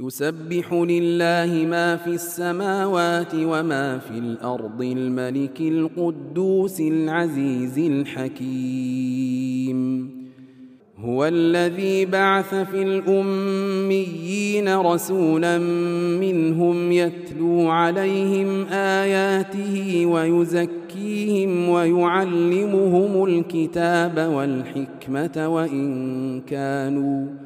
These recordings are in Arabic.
يسبح لله ما في السماوات وما في الأرض الملك القدوس العزيز الحكيم. هو الذي بعث في الأميين رسولا منهم يتلو عليهم آياته ويزكيهم ويعلمهم الكتاب والحكمة وإن كانوا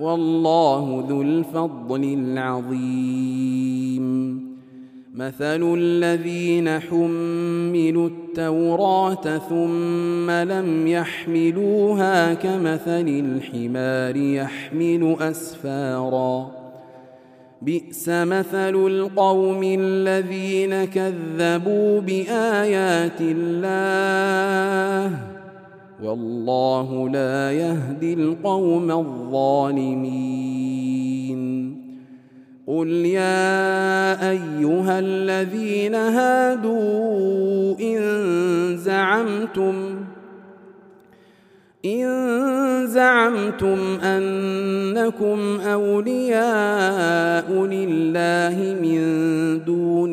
والله ذو الفضل العظيم. مثل الذين حملوا التوراة ثم لم يحملوها كمثل الحمار يحمل أسفارا. بئس مثل القوم الذين كذبوا بآيات الله. والله لا يهدي القوم الظالمين. قل يا أيها الذين هادوا إن زعمتم إن زعمتم أنكم أولياء لله من دون